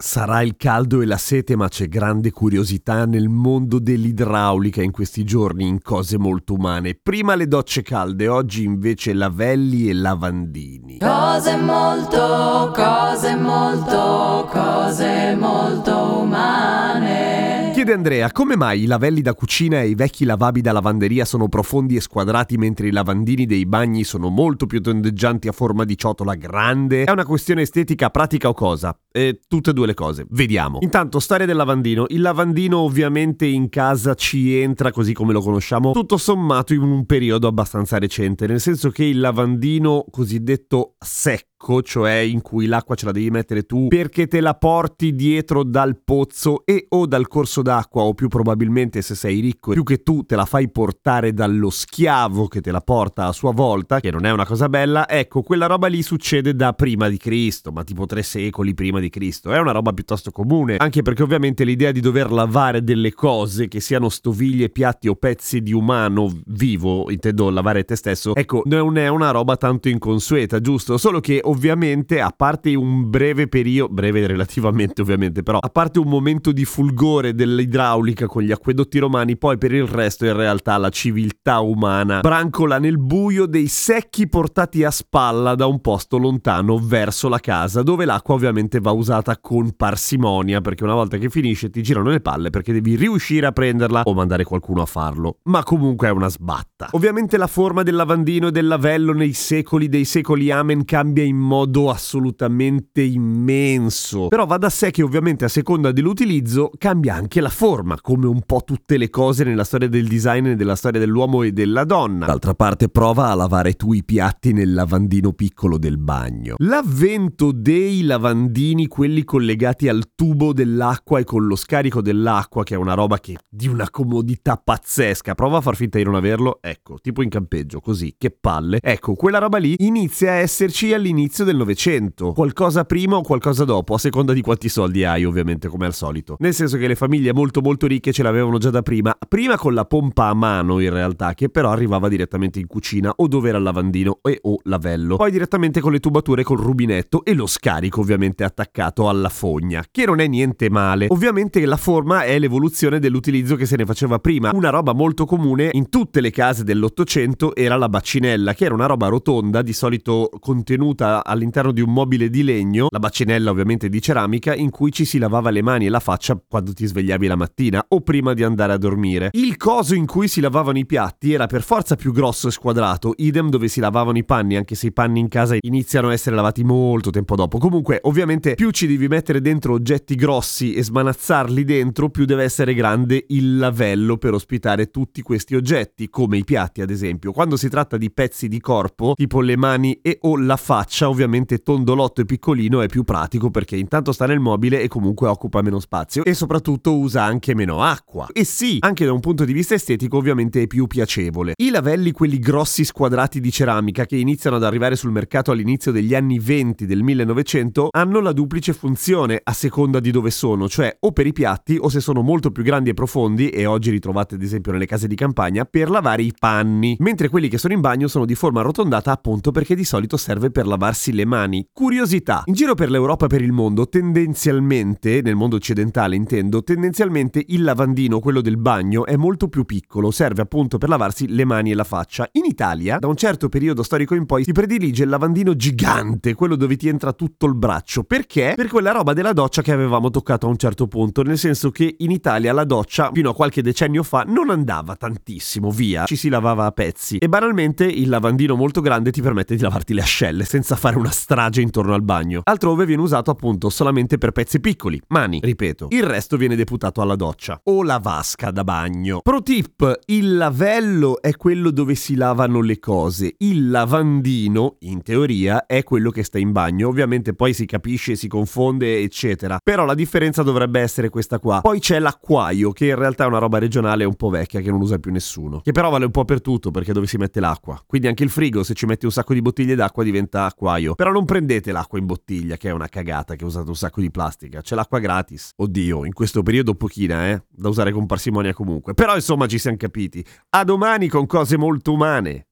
Sarà il caldo e la sete, ma c'è grande curiosità nel mondo dell'idraulica in questi giorni in cose molto umane. Prima le docce calde, oggi invece lavelli e lavandini. Cose molto, cose molto, cose molto umane. Chiede Andrea, come mai i lavelli da cucina e i vecchi lavabili da lavanderia sono profondi e squadrati mentre i lavandini dei bagni sono molto più tondeggianti a forma di ciotola grande? È una questione estetica, pratica o cosa? Eh, tutte e due le cose. Vediamo. Intanto, storia del lavandino. Il lavandino ovviamente in casa ci entra così come lo conosciamo, tutto sommato in un periodo abbastanza recente, nel senso che il lavandino cosiddetto secco cioè in cui l'acqua ce la devi mettere tu perché te la porti dietro dal pozzo e o dal corso d'acqua o più probabilmente se sei ricco più che tu te la fai portare dallo schiavo che te la porta a sua volta, che non è una cosa bella, ecco quella roba lì succede da prima di Cristo, ma tipo tre secoli prima di Cristo, è una roba piuttosto comune, anche perché ovviamente l'idea di dover lavare delle cose che siano stoviglie, piatti o pezzi di umano vivo, intendo lavare te stesso, ecco non è una roba tanto inconsueta, giusto? Solo che ovviamente, a parte un breve periodo, breve relativamente ovviamente, però a parte un momento di fulgore dell'idraulica con gli acquedotti romani, poi per il resto in realtà la civiltà umana brancola nel buio dei secchi portati a spalla da un posto lontano verso la casa, dove l'acqua ovviamente va usata con parsimonia, perché una volta che finisce ti girano le palle perché devi riuscire a prenderla o mandare qualcuno a farlo. Ma comunque è una sbatta. Ovviamente la forma del lavandino e del lavello nei secoli dei secoli amen cambia in modo assolutamente immenso. Però va da sé che ovviamente a seconda dell'utilizzo cambia anche la forma, come un po' tutte le cose nella storia del design e della storia dell'uomo e della donna. D'altra parte prova a lavare tu i piatti nel lavandino piccolo del bagno. L'avvento dei lavandini, quelli collegati al tubo dell'acqua e con lo scarico dell'acqua, che è una roba che di una comodità pazzesca. Prova a far finta di non averlo, ecco, tipo in campeggio, così, che palle. Ecco, quella roba lì inizia a esserci all'inizio del Novecento. Qualcosa prima o qualcosa dopo, a seconda di quanti soldi hai, ovviamente, come al solito. Nel senso che le famiglie molto molto ricche ce l'avevano già da prima, prima con la pompa a mano in realtà, che però arrivava direttamente in cucina o dove era il lavandino e o lavello. Poi direttamente con le tubature col rubinetto e lo scarico ovviamente attaccato alla fogna, che non è niente male. Ovviamente la forma è l'evoluzione dell'utilizzo che se ne faceva prima. Una roba molto comune in tutte le case dell'Ottocento era la bacinella, che era una roba rotonda, di solito contenuta all'interno di un mobile di legno, la bacinella ovviamente di ceramica, in cui ci si lavava le mani e la faccia quando ti svegliavi la mattina o prima di andare a dormire. Il coso in cui si lavavano i piatti era per forza più grosso e squadrato, idem dove si lavavano i panni, anche se i panni in casa iniziano a essere lavati molto tempo dopo. Comunque, ovviamente, più ci devi mettere dentro oggetti grossi e smanazzarli dentro, più deve essere grande il lavello per ospitare tutti questi oggetti, come i piatti ad esempio. Quando si tratta di pezzi di corpo, tipo le mani e o la faccia, ovviamente tondolotto e piccolino è più pratico perché intanto sta nel mobile e comunque occupa meno spazio e soprattutto usa anche meno acqua. E sì, anche da un punto di vista estetico ovviamente è più piacevole. I lavelli, quelli grossi squadrati di ceramica che iniziano ad arrivare sul mercato all'inizio degli anni 20 del 1900, hanno la duplice funzione a seconda di dove sono, cioè o per i piatti o se sono molto più grandi e profondi e oggi ritrovate ad esempio nelle case di campagna per lavare i panni, mentre quelli che sono in bagno sono di forma arrotondata appunto perché di solito serve per lavarsi le mani. Curiosità, in giro per l'Europa e per il mondo tendenzialmente, nel mondo occidentale intendo, tendenzialmente il lavandino, quello del bagno, è molto più piccolo, serve appunto per lavarsi le mani e la faccia. In Italia, da un certo periodo storico in poi, si predilige il lavandino gigante, quello dove ti entra tutto il braccio. Perché? Per quella roba della doccia che avevamo toccato a un certo punto, nel senso che in Italia la doccia, fino a qualche decennio fa, non andava tantissimo via, ci si lavava a pezzi. E banalmente il lavandino molto grande ti permette di lavarti le ascelle senza fare una strage intorno al bagno. Altrove viene usato appunto solamente per pezzi piccoli, mani, ripeto. Il resto viene deputato alla doccia o la vasca da bagno. Pro tip, il lavello è quello dove si lavano le cose, il lavandino, in teoria, è quello che sta in bagno. Ovviamente poi si capisce e si si confonde, eccetera. Però la differenza dovrebbe essere questa qua. Poi c'è l'acquaio, che in realtà è una roba regionale un po' vecchia che non usa più nessuno. Che però vale un po' per tutto, perché dove si mette l'acqua. Quindi anche il frigo, se ci metti un sacco di bottiglie d'acqua, diventa acquaio. Però non prendete l'acqua in bottiglia, che è una cagata, che usate un sacco di plastica. C'è l'acqua gratis. Oddio, in questo periodo pochina, eh? Da usare con parsimonia comunque. Però insomma ci siamo capiti. A domani con cose molto umane.